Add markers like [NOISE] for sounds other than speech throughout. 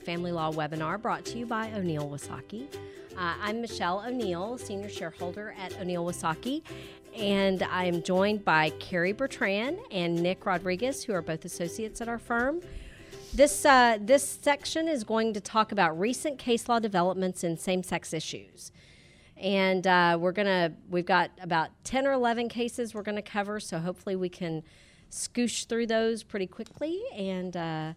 Family Law webinar brought to you by O'Neil Wysocki. Uh, I'm Michelle O'Neil, senior shareholder at O'Neil Wysocki, and I am joined by Carrie Bertrand and Nick Rodriguez, who are both associates at our firm. This uh, this section is going to talk about recent case law developments in same-sex issues, and uh, we're gonna we've got about ten or eleven cases we're gonna cover, so hopefully we can scoosh through those pretty quickly and uh,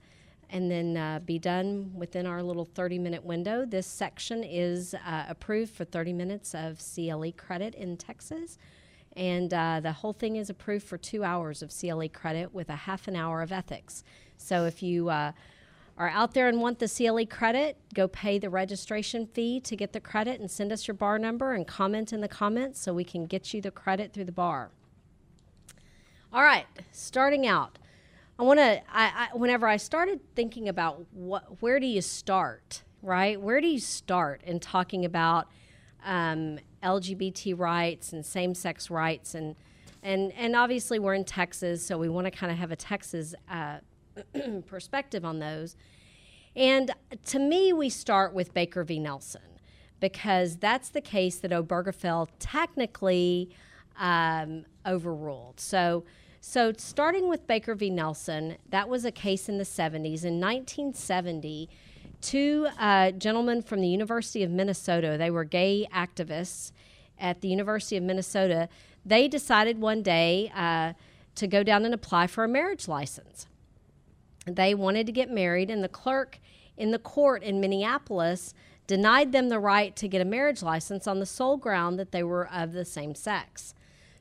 and then uh, be done within our little 30 minute window. This section is uh, approved for 30 minutes of CLE credit in Texas. And uh, the whole thing is approved for two hours of CLE credit with a half an hour of ethics. So if you uh, are out there and want the CLE credit, go pay the registration fee to get the credit and send us your bar number and comment in the comments so we can get you the credit through the bar. All right, starting out. I want to. I, I, whenever I started thinking about what, where do you start, right? Where do you start in talking about um, LGBT rights and same-sex rights, and and and obviously we're in Texas, so we want to kind of have a Texas uh, [CLEARS THROAT] perspective on those. And to me, we start with Baker v. Nelson because that's the case that Obergefell technically um, overruled. So so, starting with Baker v. Nelson, that was a case in the 70s. In 1970, two uh, gentlemen from the University of Minnesota, they were gay activists at the University of Minnesota, they decided one day uh, to go down and apply for a marriage license. They wanted to get married, and the clerk in the court in Minneapolis denied them the right to get a marriage license on the sole ground that they were of the same sex.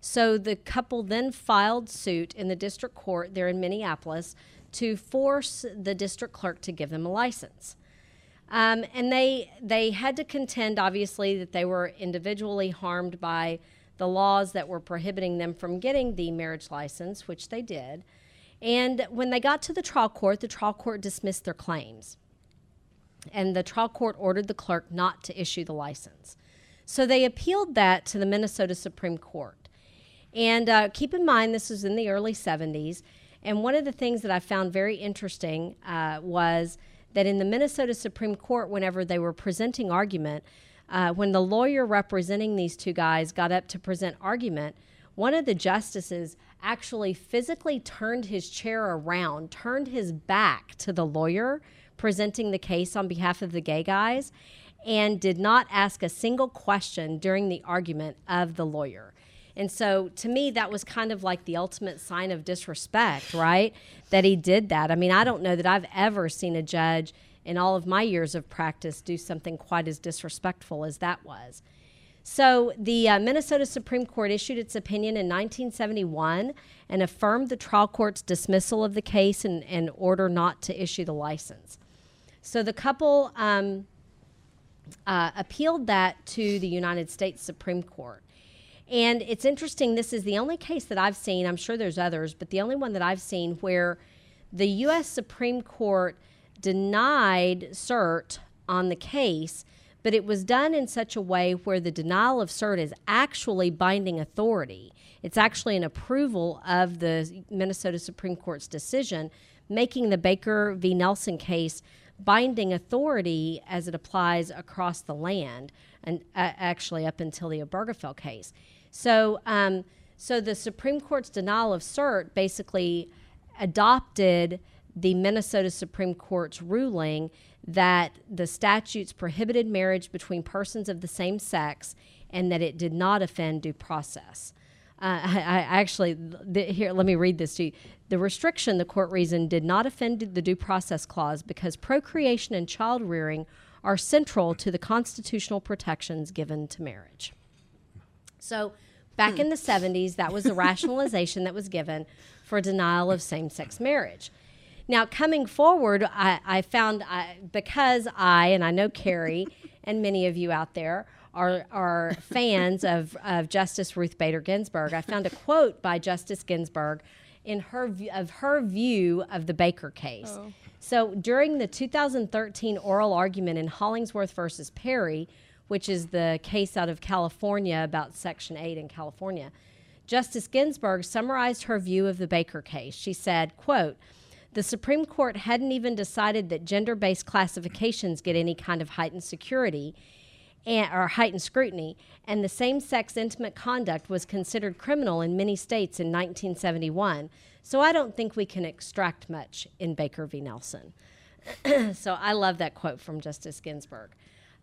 So the couple then filed suit in the district court there in Minneapolis to force the district clerk to give them a license. Um, and they they had to contend, obviously, that they were individually harmed by the laws that were prohibiting them from getting the marriage license, which they did. And when they got to the trial court, the trial court dismissed their claims. And the trial court ordered the clerk not to issue the license. So they appealed that to the Minnesota Supreme Court. And uh, keep in mind, this was in the early 70s. And one of the things that I found very interesting uh, was that in the Minnesota Supreme Court, whenever they were presenting argument, uh, when the lawyer representing these two guys got up to present argument, one of the justices actually physically turned his chair around, turned his back to the lawyer presenting the case on behalf of the gay guys, and did not ask a single question during the argument of the lawyer. And so to me, that was kind of like the ultimate sign of disrespect, right? That he did that. I mean, I don't know that I've ever seen a judge in all of my years of practice do something quite as disrespectful as that was. So the uh, Minnesota Supreme Court issued its opinion in 1971 and affirmed the trial court's dismissal of the case and, and order not to issue the license. So the couple um, uh, appealed that to the United States Supreme Court. And it's interesting, this is the only case that I've seen, I'm sure there's others, but the only one that I've seen where the U.S. Supreme Court denied cert on the case, but it was done in such a way where the denial of cert is actually binding authority. It's actually an approval of the Minnesota Supreme Court's decision, making the Baker v. Nelson case binding authority as it applies across the land, and uh, actually up until the Obergefell case. So, um, so the Supreme Court's denial of cert basically adopted the Minnesota Supreme Court's ruling that the statutes prohibited marriage between persons of the same sex and that it did not offend due process. Uh, I, I, actually, here, let me read this to you. The restriction, the court reasoned, did not offend the due process clause because procreation and child rearing are central to the constitutional protections given to marriage. So, back in the hmm. 70s, that was the rationalization that was given for denial of same sex marriage. Now, coming forward, I, I found I, because I, and I know Carrie and many of you out there, are, are fans of, of Justice Ruth Bader Ginsburg, I found a quote by Justice Ginsburg in her of her view of the Baker case. Oh. So during the 2013 oral argument in Hollingsworth versus Perry, which is the case out of California about Section 8 in California. Justice Ginsburg summarized her view of the Baker case. She said, quote, The Supreme Court hadn't even decided that gender based classifications get any kind of heightened security and, or heightened scrutiny, and the same sex intimate conduct was considered criminal in many states in 1971. So I don't think we can extract much in Baker v. Nelson. [CLEARS THROAT] so I love that quote from Justice Ginsburg.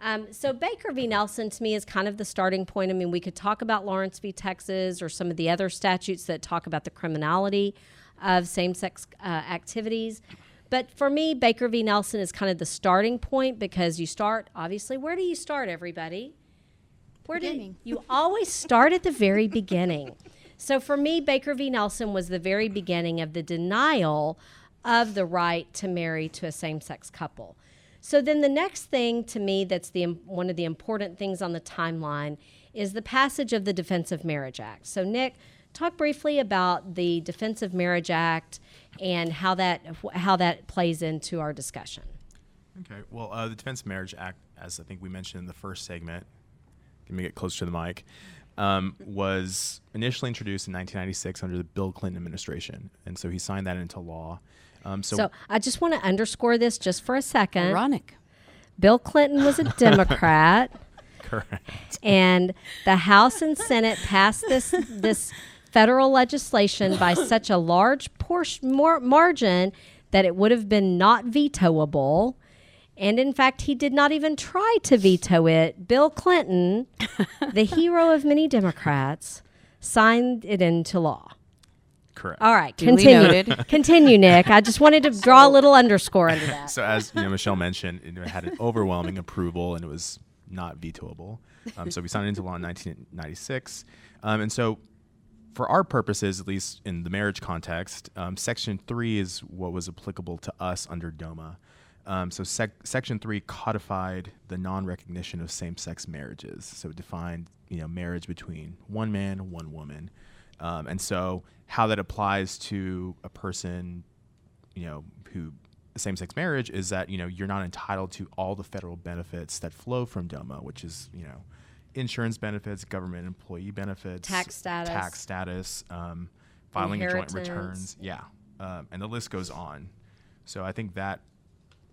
Um, so Baker v. Nelson to me is kind of the starting point. I mean, we could talk about Lawrence v. Texas or some of the other statutes that talk about the criminality of same-sex uh, activities. But for me, Baker v. Nelson is kind of the starting point because you start obviously. Where do you start, everybody? Where Beginning. do you always start at the very beginning? So for me, Baker v. Nelson was the very beginning of the denial of the right to marry to a same-sex couple. So then the next thing to me that's the one of the important things on the timeline is the passage of the Defense of Marriage Act. So Nick, talk briefly about the Defense of Marriage Act and how that how that plays into our discussion. Okay. Well, uh, the Defense of Marriage Act, as I think we mentioned in the first segment, let me get closer to the mic, um, was initially introduced in 1996 under the Bill Clinton administration, and so he signed that into law. Um, so, So I just want to underscore this just for a second. Ironic. Bill Clinton was a [LAUGHS] Democrat. correct. and the House and Senate passed this this federal legislation by such a large portion more margin that it would have been not vetoable. And in fact, he did not even try to veto it. Bill Clinton, the hero of many Democrats, signed it into law. Correct. All right, Duly continue. [LAUGHS] continue, Nick. I just wanted to [LAUGHS] draw a little underscore under that. So, as you know, Michelle mentioned, it had an overwhelming approval, and it was not vetoable. Um, so we signed into law in 1996, um, and so for our purposes, at least in the marriage context, um, Section 3 is what was applicable to us under DOMA. Um, so sec- Section 3 codified the non-recognition of same-sex marriages. So it defined, you know, marriage between one man, one woman. Um, and so how that applies to a person, you know, who same-sex marriage is that, you know, you're not entitled to all the federal benefits that flow from DOMA, which is, you know, insurance benefits, government employee benefits, Tax status. tax status, um, filing joint returns. Yeah. Um, and the list goes on. So I think that,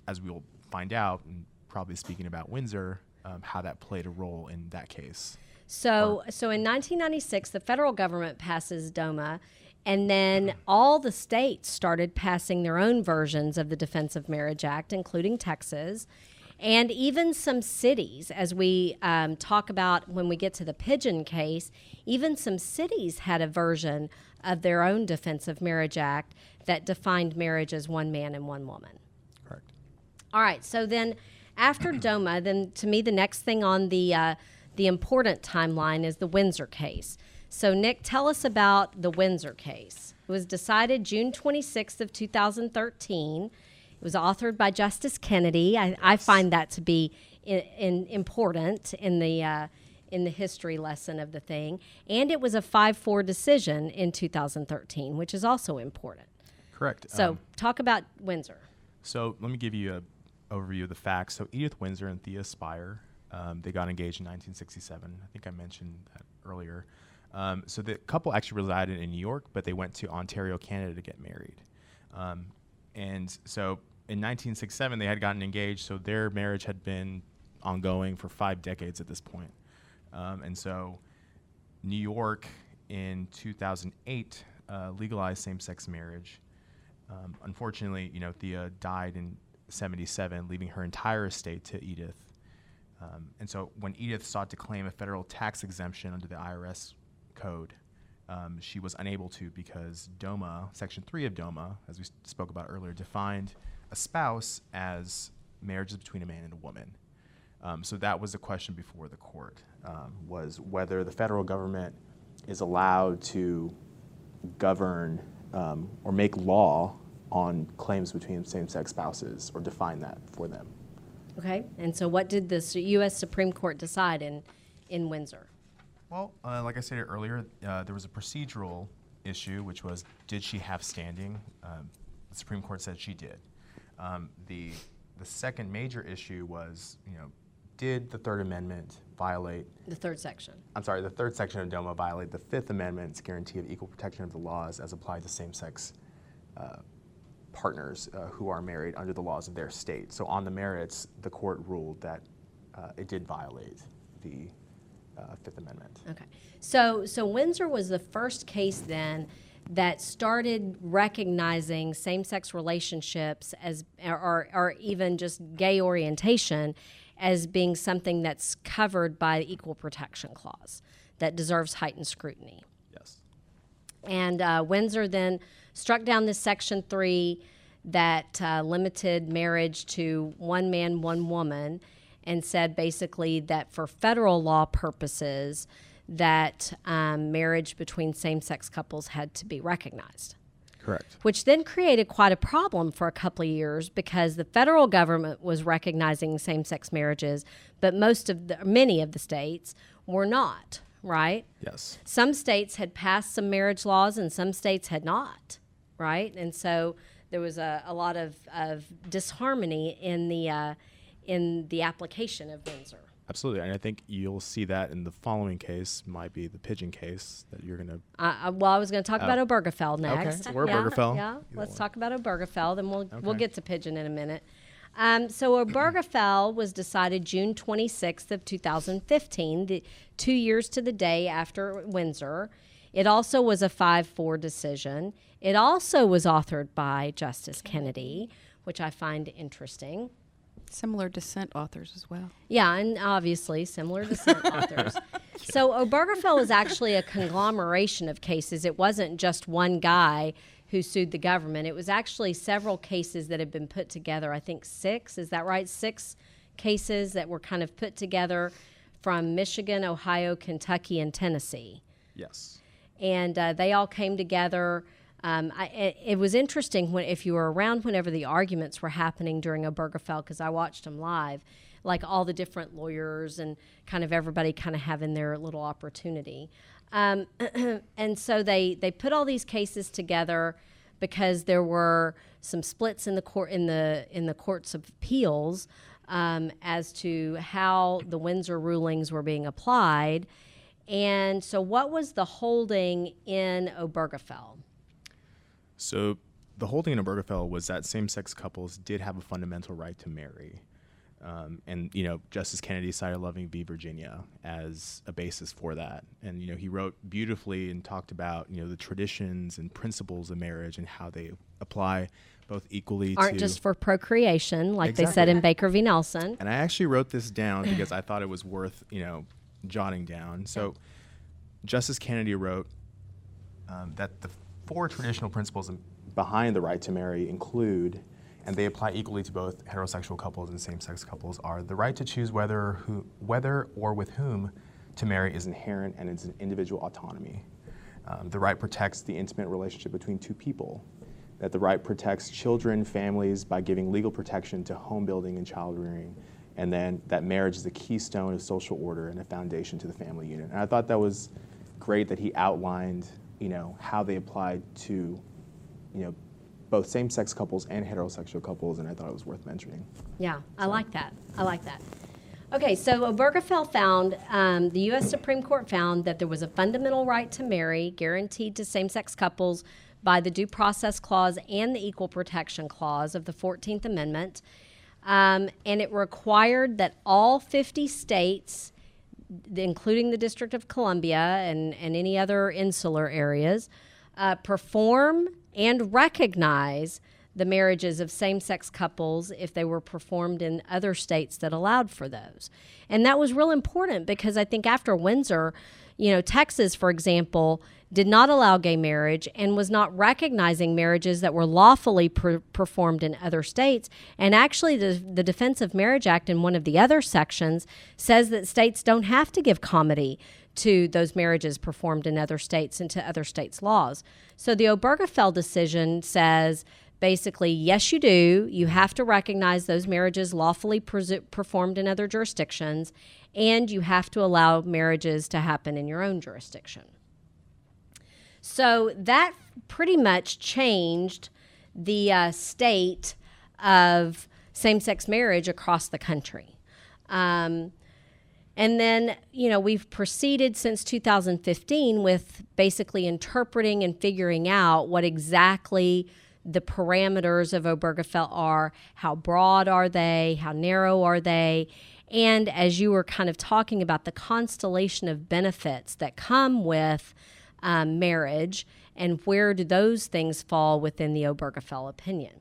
as we'll find out, and probably speaking about Windsor, um, how that played a role in that case. So, so in 1996, the federal government passes DOMA, and then all the states started passing their own versions of the Defense of Marriage Act, including Texas, and even some cities. As we um, talk about when we get to the Pidgeon case, even some cities had a version of their own Defense of Marriage Act that defined marriage as one man and one woman. Correct. All right. So then, after DOMA, then to me the next thing on the uh, the important timeline is the Windsor case. So Nick, tell us about the Windsor case. It was decided June 26th of 2013. It was authored by Justice Kennedy. I, I find that to be in, in important in the uh, in the history lesson of the thing, and it was a 5-4 decision in 2013, which is also important. Correct. So Um, talk about Windsor. So let me give you a overview of the facts. So Edith Windsor and Thea Spyer, um, they got engaged in 1967. I think I mentioned that earlier. Um, so the couple actually resided in New York, but they went to Ontario, Canada to get married. Um, and so in 1967, they had gotten engaged. So their marriage had been ongoing for five decades at this point. Um, and so New York in 2008 uh, legalized same-sex marriage. Um, unfortunately, you know, Thea died in 77, leaving her entire estate to Edith. Um, and so when Edith sought to claim a federal tax exemption under the IRS code, um, she was unable to because DOMA, Section 3 of DOMA, as we spoke about earlier, defined a spouse as marriages between a man and a woman. Um, so that was the question before the court, um, was whether the federal government is allowed to govern um, or make law on claims between same-sex spouses or define that for them. Okay, and so what did the U.S. Supreme Court decide in, in Windsor? Well, uh, like I said earlier, uh, there was a procedural issue, which was did she have standing? Um, the Supreme Court said she did. Um, the the second major issue was, you know, did the Third Amendment violate? The third section. I'm sorry, the third section of DOMA violate the Fifth Amendment's guarantee of equal protection of the laws as applied to same-sex uh, partners uh, who are married under the laws of their state. So on the merits, the court ruled that uh, it did violate the uh, Fifth Amendment. Okay. So so Windsor was the first case then that started recognizing same-sex relationships as or, or even just gay orientation as being something that's covered by the equal protection clause that deserves heightened scrutiny. Yes. And uh, Windsor then struck down this Section 3 that uh, limited marriage to one man, one woman, and said basically that for federal law purposes, that um, marriage between same sex couples had to be recognized. Correct. Which then created quite a problem for a couple of years because the federal government was recognizing same sex marriages, but most of the, many of the states were not, right? Yes. Some states had passed some marriage laws and some states had not, right? And so there was a, a lot of, of disharmony in the, uh, in the application of Windsor. Absolutely, and I think you'll see that in the following case, might be the Pidgeon case that you're going to. Uh, well, I was going to talk about Obergefell next. Okay, or yeah, Obergefell. Yeah, Either let's one. talk about Obergefell, then we'll we'll get to Pidgeon in a minute. Um, so Obergefell was decided June 26th of 2015, the, two years to the day after Windsor. It also was a 5-4 decision. It also was authored by Justice Kennedy, which I find interesting. Similar dissent authors as well. Yeah, and obviously similar dissent [LAUGHS] authors. So Obergefell was actually a conglomeration of cases. It wasn't just one guy who sued the government. It was actually several cases that had been put together. I think six, is that right? Six cases that were kind of put together from Michigan, Ohio, Kentucky, and Tennessee Yes. and uh, they all came together. Um, I, it, it was interesting when if you were around whenever the arguments were happening during Obergefell because I watched them live, like all the different lawyers and kind of everybody kind of having their little opportunity. Um, [CLEARS THROAT] and so they they put all these cases together because there were some splits in the court in the in the courts of appeals um, as to how the Windsor rulings were being applied. And so, what was the holding in Obergefell? So the holding in Obergefell was that same-sex couples did have a fundamental right to marry. Um, and you know, Justice Kennedy cited Loving v. Virginia as a basis for that. And you know, he wrote beautifully and talked about you know the traditions and principles of marriage and how they apply both equally Aren't just for procreation, like they said in Baker v. Nelson. and I actually wrote this down because I thought it was worth you know jotting down. So Justice Kennedy wrote um, that the four traditional principles behind the right to marry include, and they apply equally to both heterosexual couples and same-sex couples, are the right to choose whether who, whether or with whom to marry is inherent and is an individual autonomy. Um, the right protects the intimate relationship between two people. That the right protects children, families by giving legal protection to home building and child rearing. And then that marriage is a keystone of social order and a foundation to the family unit. And I thought that was great that he outlined, you know, how they applied to, you know, both same-sex couples and heterosexual couples, and I thought it was worth mentioning. Yeah, I like that. I like that. Okay, so Obergefell found, um, the U.S. Supreme Court found that there was a fundamental right to marry guaranteed to same sex couples by the Due Process Clause and the Equal Protection Clause of the 14th Amendment. Um, and it required that all 50 states, including the District of Columbia and, and any other insular areas, uh, perform and recognize the marriages of same sex couples if they were performed in other states that allowed for those. And that was real important because I think after Windsor, you know, Texas, for example, did not allow gay marriage and was not recognizing marriages that were lawfully per- performed in other states. And actually, the, the Defense of Marriage Act, in one of the other sections, says that states don't have to give comity to those marriages performed in other states and to other states' laws. So the Obergefell decision says basically, yes, you do. You have to recognize those marriages lawfully presu- performed in other jurisdictions, and you have to allow marriages to happen in your own jurisdiction. So that pretty much changed the uh, state of same sex marriage across the country. Um, and then, you know, we've proceeded since 2015 with basically interpreting and figuring out what exactly the parameters of Obergefell are, how broad are they, how narrow are they, and as you were kind of talking about the constellation of benefits that come with um, marriage and where do those things fall within the Obergefell opinion.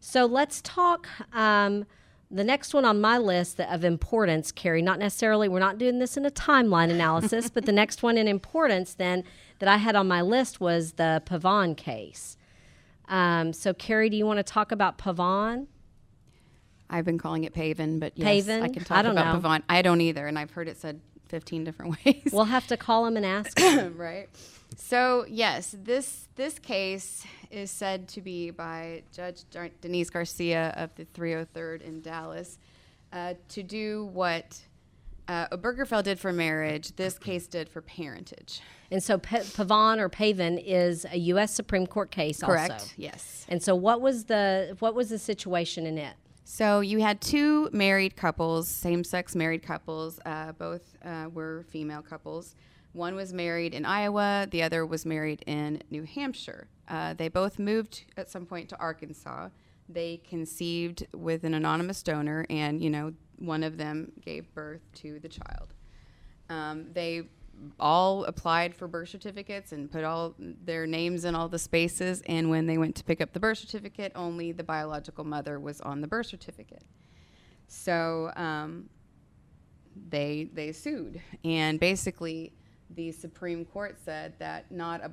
So let's talk. Um, the next one on my list of importance, Carrie, not necessarily, we're not doing this in a timeline analysis, but the next one in importance then that I had on my list was the Pavon case. Um, so, Carrie, do you want to talk about Pavon? I've been calling it Paven, but yes, Paven? I can talk I don't about know. Pavon. I don't either, and I've heard it said 15 different [LAUGHS] ways. We'll have to call him and ask. him. [COUGHS] right. So yes, this this case is said to be by Judge Dar- Denise Garcia of the 303rd in Dallas uh, to do what uh, Obergefell did for marriage. This [COUGHS] case did for parentage. and so, P- Pavon or Paven is a U.S. Supreme Court case, Correct. also. Yes. And so, what was the what was the situation in it? So you had two married couples, same-sex married couples. Uh, both uh, were female couples. One was married in Iowa. The other was married in New Hampshire. Uh, they both moved at some point to Arkansas. They conceived with an anonymous donor, and you know, one of them gave birth to the child. Um, they all applied for birth certificates and put all their names in all the spaces. And when they went to pick up the birth certificate, only the biological mother was on the birth certificate. So um, they they sued, and basically, the Supreme Court said that not a,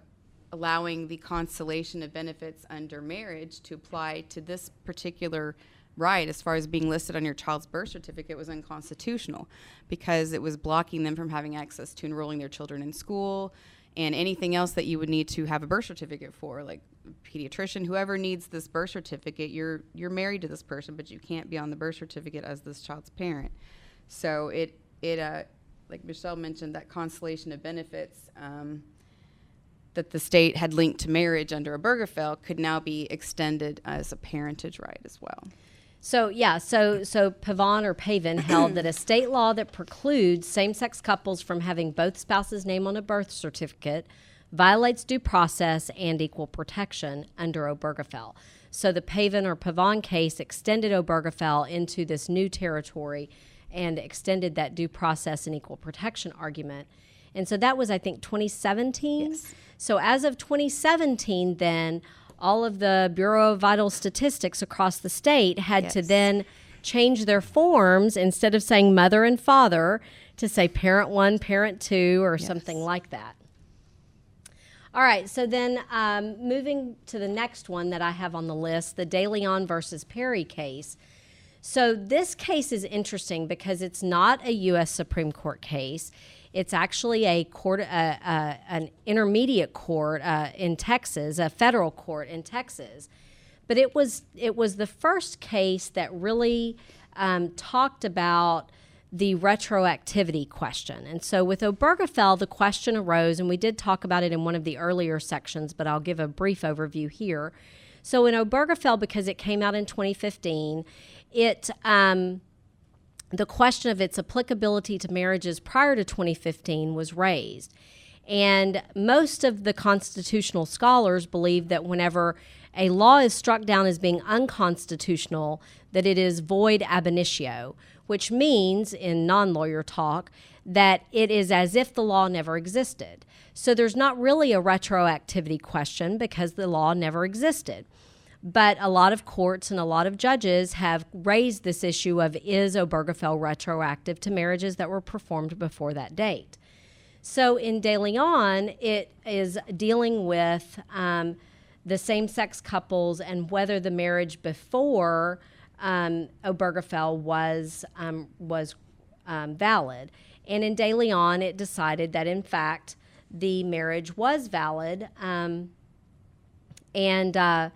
allowing the constellation of benefits under marriage to apply to this particular right as far as being listed on your child's birth certificate was unconstitutional because it was blocking them from having access to enrolling their children in school and anything else that you would need to have a birth certificate for like pediatrician whoever needs this birth certificate you're you're married to this person but you can't be on the birth certificate as this child's parent so it it uh like Michelle mentioned that constellation of benefits um, that the state had linked to marriage under Obergefell could now be extended as a parentage right as well. So yeah, so so Pavon or Paven held that a [CLEARS THROAT] state law that precludes same-sex couples from having both spouses' name on a birth certificate violates due process and equal protection under Obergefell. So the Paven or Pavon case extended Obergefell into this new territory and extended that due process and equal protection argument. And so that was, I think, 2017. Yes. So as of 2017, then all of the Bureau of Vital Statistics across the state had to then change their forms instead of saying mother and father to say parent one, parent two, or something like that. All right, so then um, moving to the next one that I have on the list, the De Leon versus Perry case. So this case is interesting because it's not a U.S. Supreme Court case. It's actually a court, uh, uh, an intermediate court uh, in Texas, a federal court in Texas. But it was it was the first case that really um, talked about the retroactivity question. And so with Obergefell, the question arose, and we did talk about it in one of the earlier sections, but I'll give a brief overview here. So in Obergefell, because it came out in 2015, it um, the question of its applicability to marriages prior to 2015 was raised. And most of the constitutional scholars believe that whenever a law is struck down as being unconstitutional, that it is void ab initio, which means, in non lawyer talk, that it is as if the law never existed. So there's not really a retroactivity question because the law never existed. But a lot of courts and a lot of judges have raised this issue of is Obergefell retroactive to marriages that were performed before that date? So in De Leon, it is dealing with um, the same sex couples and whether the marriage before um, Obergefell was, um, was um, valid. And in De Leon, it decided that in fact the marriage was valid um, and. Uh,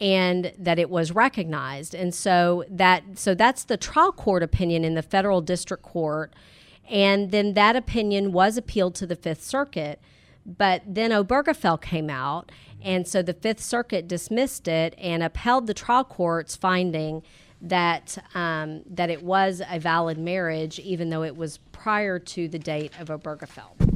and that it was recognized. And so that so that's the trial court opinion in the federal district court. And then that opinion was appealed to the Fifth Circuit. But then Obergefell came out, and so the Fifth Circuit dismissed it and upheld the trial court's finding that um, that it was a valid marriage, even though it was prior to the date of Obergefell.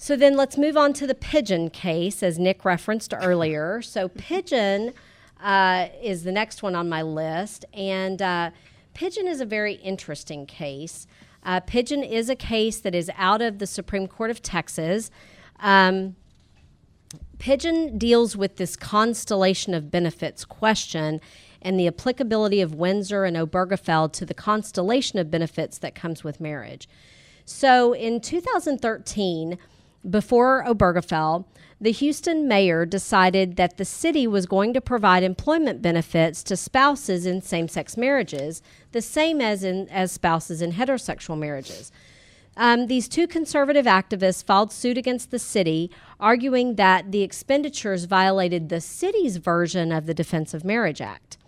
So then let's move on to the Pidgeon case, as Nick referenced earlier. So [LAUGHS] Pidgeon uh, is the next one on my list, and uh, Pidgeon is a very interesting case. Uh, Pidgeon is a case that is out of the Supreme Court of Texas. Um, Pidgeon deals with this constellation of benefits question and the applicability of Windsor and Obergefell to the constellation of benefits that comes with marriage. So in 2013, before Obergefell, the Houston mayor decided that the city was going to provide employment benefits to spouses in same-sex marriages, the same as in as spouses in heterosexual marriages. Um, these two conservative activists filed suit against the city, arguing that the expenditures violated the city's version of the Defense of Marriage Act,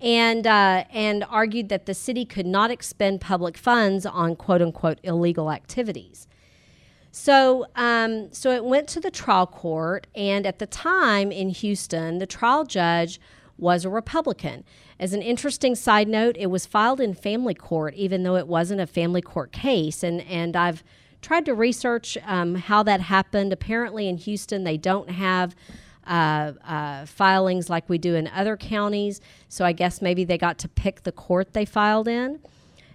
and uh, and argued that the city could not expend public funds on quote unquote illegal activities. So, um, so it went to the trial court, and at the time in Houston, the trial judge was a Republican. As an interesting side note, it was filed in family court, even though it wasn't a family court case. And and I've tried to research um, how that happened. Apparently, in Houston, they don't have. Uh, uh, filings like we do in other counties. So I guess maybe they got to pick the court they filed in.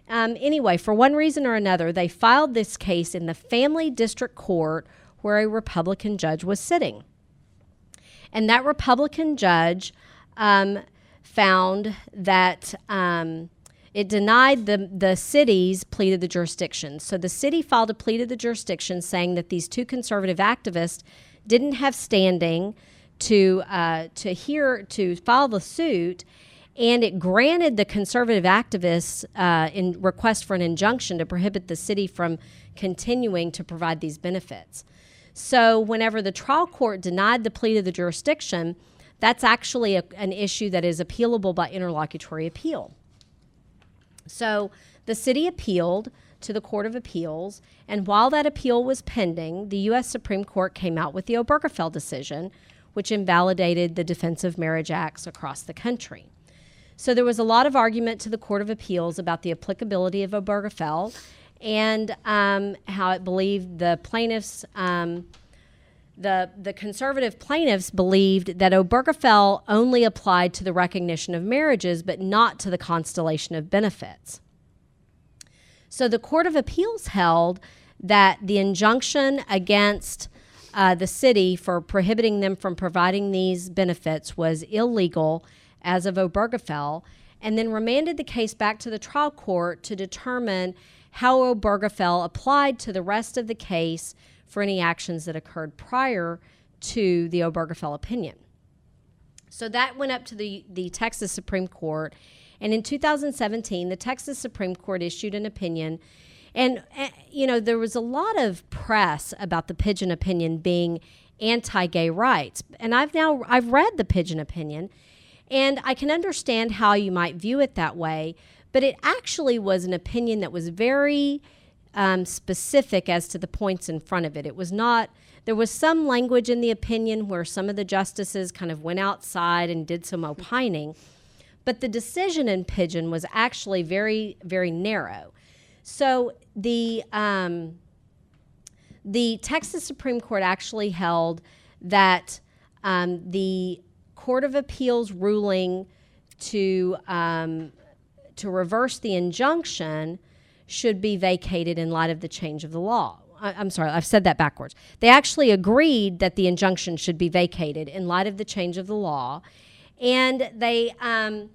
Um, anyway, for one reason or another, they filed this case in the family district court where a Republican judge was sitting. And that Republican judge um, found that um, it denied the, the city's plea to the jurisdiction. So the city filed a plea to the jurisdiction saying that these two conservative activists didn't have standing to, uh, to hear, to file the suit and it granted the conservative activists uh, in request for an injunction to prohibit the city from continuing to provide these benefits. So, whenever the trial court denied the plea to the jurisdiction, that's actually a, an issue that is appealable by interlocutory appeal. So, the city appealed to the Court of Appeals, and while that appeal was pending, the U.S. Supreme Court came out with the Obergefell decision, which invalidated the Defense of Marriage Acts across the country. So there was a lot of argument to the Court of Appeals about the applicability of Obergefell and um, how it believed the plaintiffs, um, the, the conservative plaintiffs believed that Obergefell only applied to the recognition of marriages, but not to the constellation of benefits. So the Court of Appeals held that the injunction against uh, the city for prohibiting them from providing these benefits was illegal as of Obergefell, and then remanded the case back to the trial court to determine how Obergefell applied to the rest of the case for any actions that occurred prior to the Obergefell opinion. So that went up to the, the Texas Supreme Court. And in 2017, the Texas Supreme Court issued an opinion. And, uh, you know, there was a lot of press about the Pidgeon opinion being anti gay rights. And I've now, I've read the Pidgeon opinion. And I can understand how you might view it that way, but it actually was an opinion that was very um, specific as to the points in front of it. It was not, there was some language in the opinion where some of the justices kind of went outside and did some opining, but the decision in Pidgeon was actually very, very narrow. So the, um, the Texas Supreme Court actually held that um, the Court of Appeals ruling to um, to reverse the injunction should be vacated in light of the change of the law. I, am sorry, I've said that backwards. They actually agreed that the injunction should be vacated in light of the change of the law, and they um,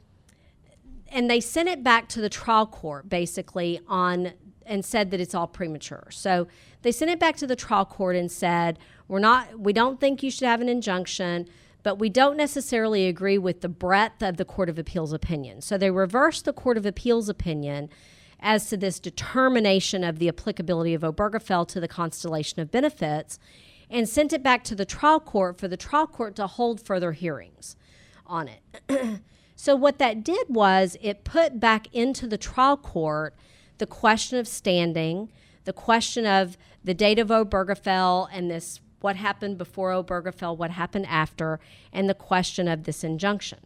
and they sent it back to the trial court basically on and said that it's all premature. So they sent it back to the trial court and said we're not we don't think you should have an injunction but we don't necessarily agree with the breadth of the Court of Appeals opinion. So they reversed the Court of Appeals opinion as to this determination of the applicability of Obergefell to the constellation of benefits and sent it back to the trial court for the trial court to hold further hearings on it. [CLEARS THROAT] so what that did was it put back into the trial court the question of standing, the question of the date of Obergefell and this what happened before Obergefell, what happened after, and the question of this injunction.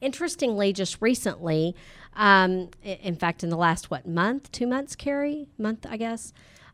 Interestingly, just recently, um, in fact, in the last, what, month, two months, Carrie? Month, I guess,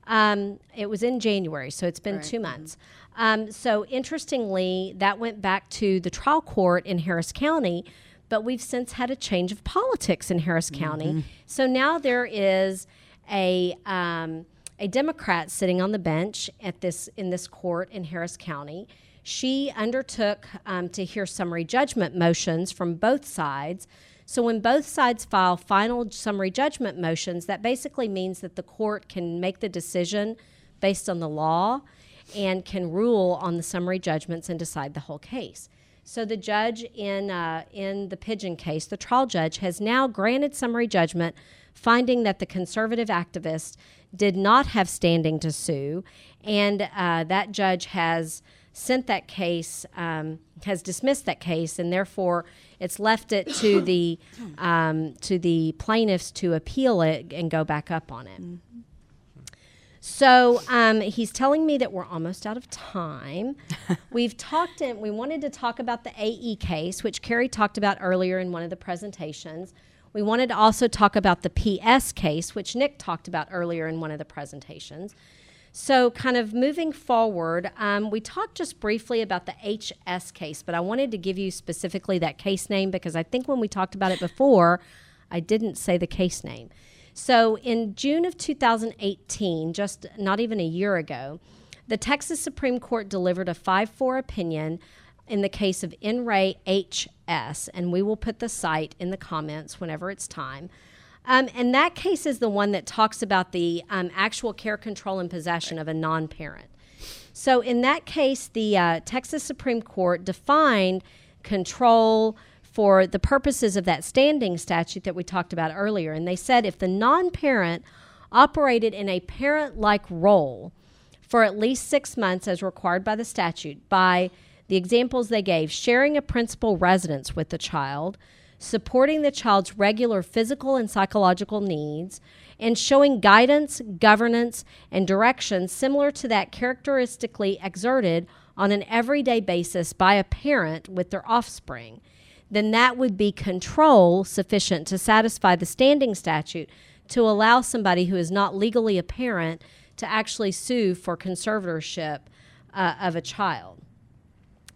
Um, it was in January, so it's been Right. two months. Um, so interestingly, that went back to the trial court in Harris County, but we've since had a change of politics in Harris County. So now there is a um, a Democrat sitting on the bench at this in this court in Harris County. She undertook um, to hear summary judgment motions from both sides. So when both sides file final summary judgment motions, that basically means that the court can make the decision based on the law and can rule on the summary judgments and decide the whole case. So the judge in uh, in the Pidgeon case, the trial judge, has now granted summary judgment, finding that the conservative activist did not have standing to sue, and uh, that judge has sent that case, um, has dismissed that case, and therefore it's left it to [COUGHS] the um, to the plaintiffs to appeal it and go back up on it. So um, he's telling me that we're almost out of time. [LAUGHS] We've talked and we wanted to talk about the AE case, which Carrie talked about earlier in one of the presentations. We wanted to also talk about the PS case, which Nick talked about earlier in one of the presentations. So, kind of moving forward, um, we talked just briefly about the HS case, but I wanted to give you specifically that case name because I think when we talked about it before, I didn't say the case name. So, in June of 2018, just not even a year ago, the Texas Supreme Court delivered a 5 4 opinion in the case of Re HS, and we will put the cite in the comments whenever it's time. Um, and that case is the one that talks about the um, actual care, control, and possession of a non parent. So, in that case, the uh, Texas Supreme Court defined control for the purposes of that standing statute that we talked about earlier. And they said if the non parent operated in a parent like role for at least six months, as required by the statute, by the examples they gave sharing a principal residence with the child, supporting the child's regular physical and psychological needs, and showing guidance, governance, and direction similar to that characteristically exerted on an everyday basis by a parent with their offspring, then that would be control sufficient to satisfy the standing statute to allow somebody who is not legally a parent to actually sue for conservatorship uh, of a child.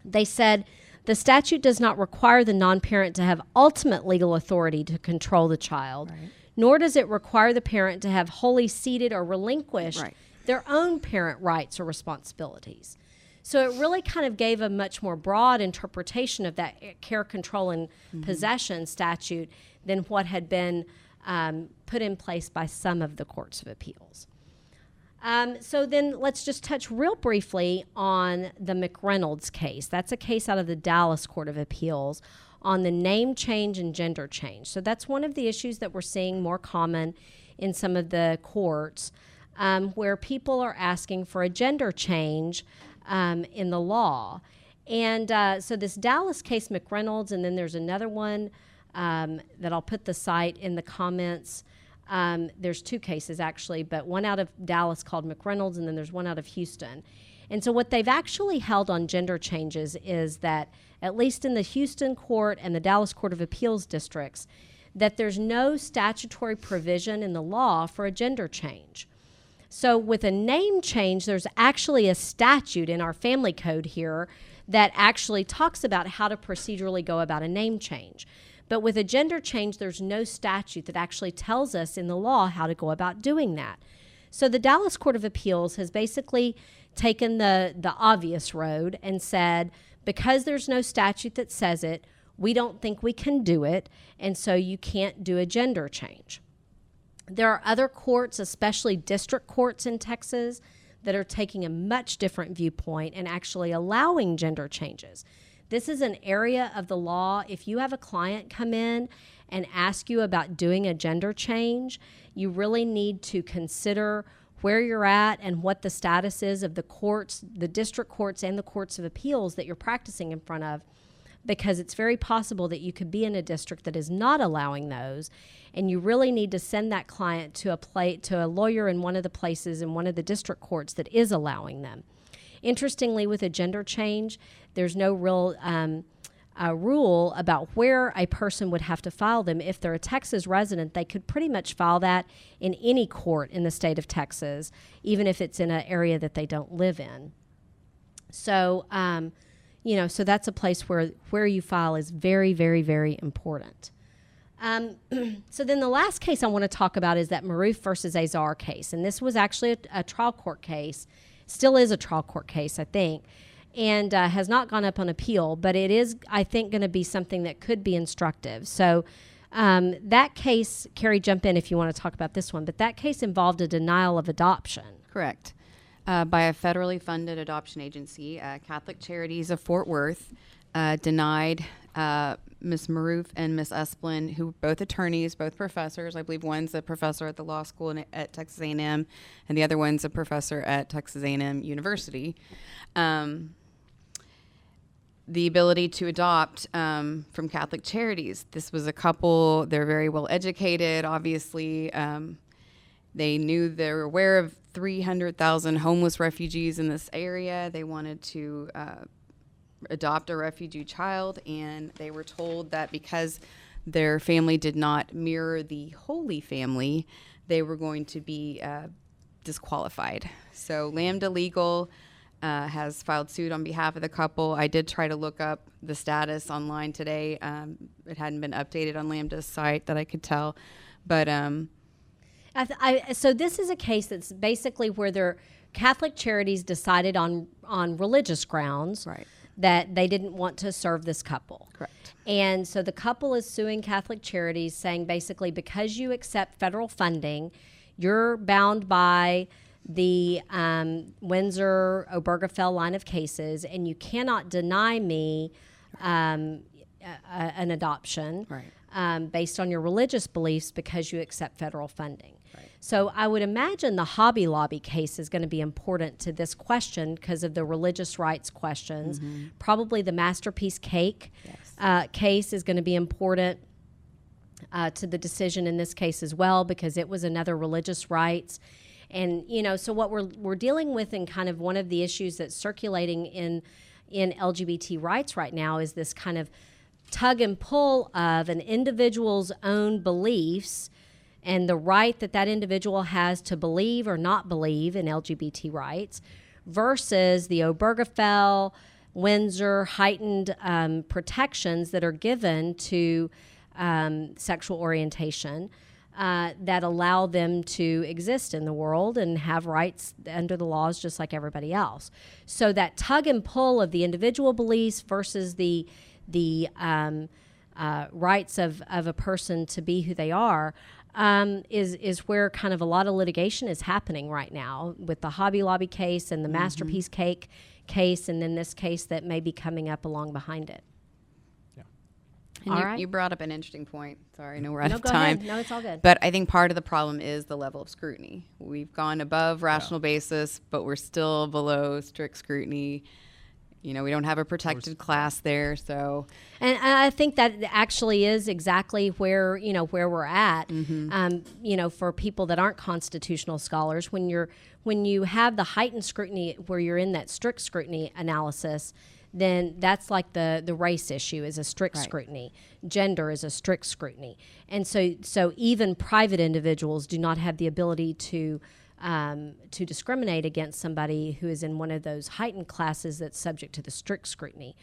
They said the statute does not require the non parent to have ultimate legal authority to control the child, nor does it require the parent to have wholly ceded or relinquished Right. their own parent rights or responsibilities. So it really kind of gave a much more broad interpretation of that care, control, and possession statute than what had been um, put in place by some of the courts of appeals. Um, so then let's just touch real briefly on the McReynolds case. That's a case out of the Dallas Court of Appeals on the name change and gender change. So that's one of the issues that we're seeing more common in some of the courts um, where people are asking for a gender change um, in the law. And uh, so this Dallas case, McReynolds, and then there's another one um, that I'll put the cite in the comments. Um, there's two cases actually, but one out of Dallas called McReynolds, and then there's one out of Houston. And so, what they've actually held on gender changes is that, at least in the Houston court and the Dallas Court of Appeals districts, that there's no statutory provision in the law for a gender change. So, with a name change, there's actually a statute in our family code here that actually talks about how to procedurally go about a name change. But with a gender change, there's no statute that actually tells us in the law how to go about doing that. So the Dallas Court of Appeals has basically taken the, the obvious road and said, because there's no statute that says it, we don't think we can do it, and so you can't do a gender change. There are other courts, especially district courts in Texas, that are taking a much different viewpoint and actually allowing gender changes. This is an area of the law. If you have a client come in and ask you about doing a gender change, you really need to consider where you're at and what the status is of the courts, the district courts, and the courts of appeals that you're practicing in front of because it's very possible that you could be in a district that is not allowing those and you really need to send that client to a play, to a lawyer in one of the places in one of the district courts that is allowing them interestingly with a gender change there's no real um, rule about where a person would have to file them. If they're a Texas resident, they could pretty much file that in any court in the state of Texas, even if it's in an area that they don't live in. So, um, you know, so that's a place where where you file is very, very, very important. Um, [CLEARS THROAT] so then the last case I want to talk about is that Marouf versus Azar case, and this was actually a, a trial court case, still is a trial court case, I think, and uh, has not gone up on appeal, but it is, I think, going to be something that could be instructive. So. Um, that case, Carrie, jump in if you want to talk about this one, but that case involved a denial of adoption. Correct. Uh, by a federally funded adoption agency, uh, Catholic Charities of Fort Worth uh, denied uh, Miss Marouf and Miss Esplin, who were both attorneys, both professors. I believe one's a professor at the law school in, at Texas A&M, and the other one's a professor at Texas A&M University. Um, the ability to adopt um, from Catholic Charities. This was a couple. They're very well educated, obviously. Um, they knew they were aware of 300,000 homeless refugees in this area. They wanted to uh, adopt a refugee child, and they were told that because their family did not mirror the Holy Family, they were going to be uh, disqualified. So Lambda Legal uh, has filed suit on behalf of the couple. I did try to look up the status online today. Um, it hadn't been updated on Lambda's site that I could tell, but um, I th- I, so this is a case that's basically where their Catholic charities decided on on religious grounds Right. That they didn't want to serve this couple. Correct. And so the couple is suing Catholic charities, saying basically because you accept federal funding, you're bound by the um, Windsor Obergefell line of cases, and you cannot deny me um, a, a- an adoption Right. um, based on your religious beliefs because you accept federal funding. So I would imagine the Hobby Lobby case is going to be important to this question because of the religious rights questions. Probably the Masterpiece Cake uh, case is going to be important uh, to the decision in this case as well because it was another religious rights. And you know, so what we're we're dealing with in kind of one of the issues that's circulating in in LGBT rights right now is this kind of tug and pull of an individual's own beliefs and the right that that individual has to believe or not believe in LGBT rights versus the Obergefell, Windsor heightened um, protections that are given to um, sexual orientation uh, that allow them to exist in the world and have rights under the laws just like everybody else. So that tug and pull of the individual beliefs versus the the um, uh, rights of, of a person to be who they are um, is is where kind of a lot of litigation is happening right now with the Hobby Lobby case and the Masterpiece Cake case, and then this case that may be coming up along behind it. And All you, right. you brought up an interesting point. Sorry, I know we're out No, of time. ahead. No, it's all good. But I think part of the problem is the level of scrutiny. We've gone above rational basis, but we're still below strict scrutiny. You know, we don't have a protected class there, so. And I think that actually is exactly where you know where we're at. Um, you know, for people that aren't constitutional scholars, when you're when you have the heightened scrutiny, where you're in that strict scrutiny analysis, then that's like the the race issue is a strict scrutiny, gender is a strict scrutiny, and so so even private individuals do not have the ability to um, to discriminate against somebody who is in one of those heightened classes that's subject to the strict scrutiny,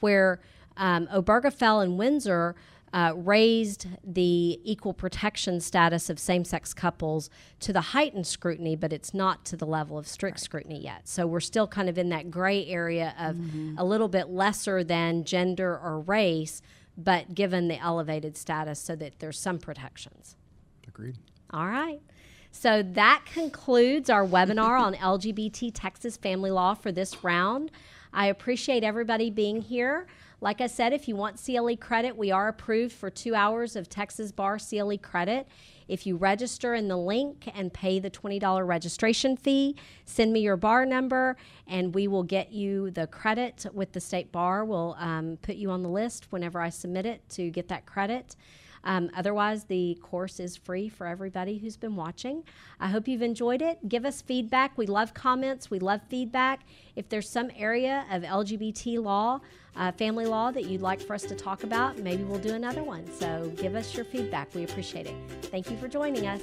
where um, Obergefell and Windsor uh, raised the equal protection status of same sex couples to the heightened scrutiny, but it's not to the level of strict scrutiny yet. So we're still kind of in that gray area of a little bit lesser than gender or race, but given the elevated status so that there's some protections. Agreed. All right. So that concludes our webinar on LGBT Texas family law for this round. I appreciate everybody being here. Like I said, if you want CLE credit, we are approved for two hours of Texas Bar CLE credit. If you register in the link and pay the $20 registration fee, send me your bar number and we will get you the credit with the state bar. We'll um, put you on the list whenever I submit it to get that credit. Um, otherwise, the course is free for everybody who's been watching. I hope you've enjoyed it. Give us feedback. We love comments, we love feedback. If there's some area of LGBT law uh, family law that you'd like for us to talk about, maybe we'll do another one. So give us your feedback. We appreciate it. Thank you for joining us.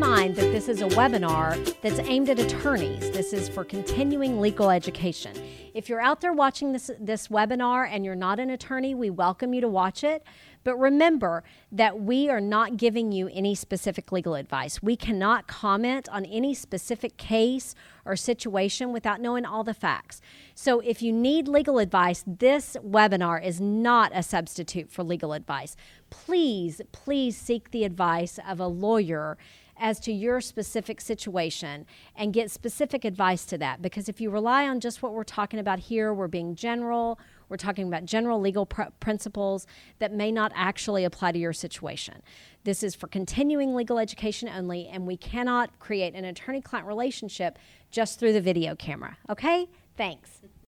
Mind that this is a webinar that's aimed at attorneys. This is for continuing legal education. If you're out there watching this, this webinar and you're not an attorney, we welcome you to watch it. But remember that we are not giving you any specific legal advice. We cannot comment on any specific case or situation without knowing all the facts. So if you need legal advice, this webinar is not a substitute for legal advice. Please, please seek the advice of a lawyer as to your specific situation and get specific advice to that. Because if you rely on just what we're talking about here, we're being general, we're talking about general legal pr- principles that may not actually apply to your situation. This is for continuing legal education only, and we cannot create an attorney client relationship just through the video camera. Okay? Thanks.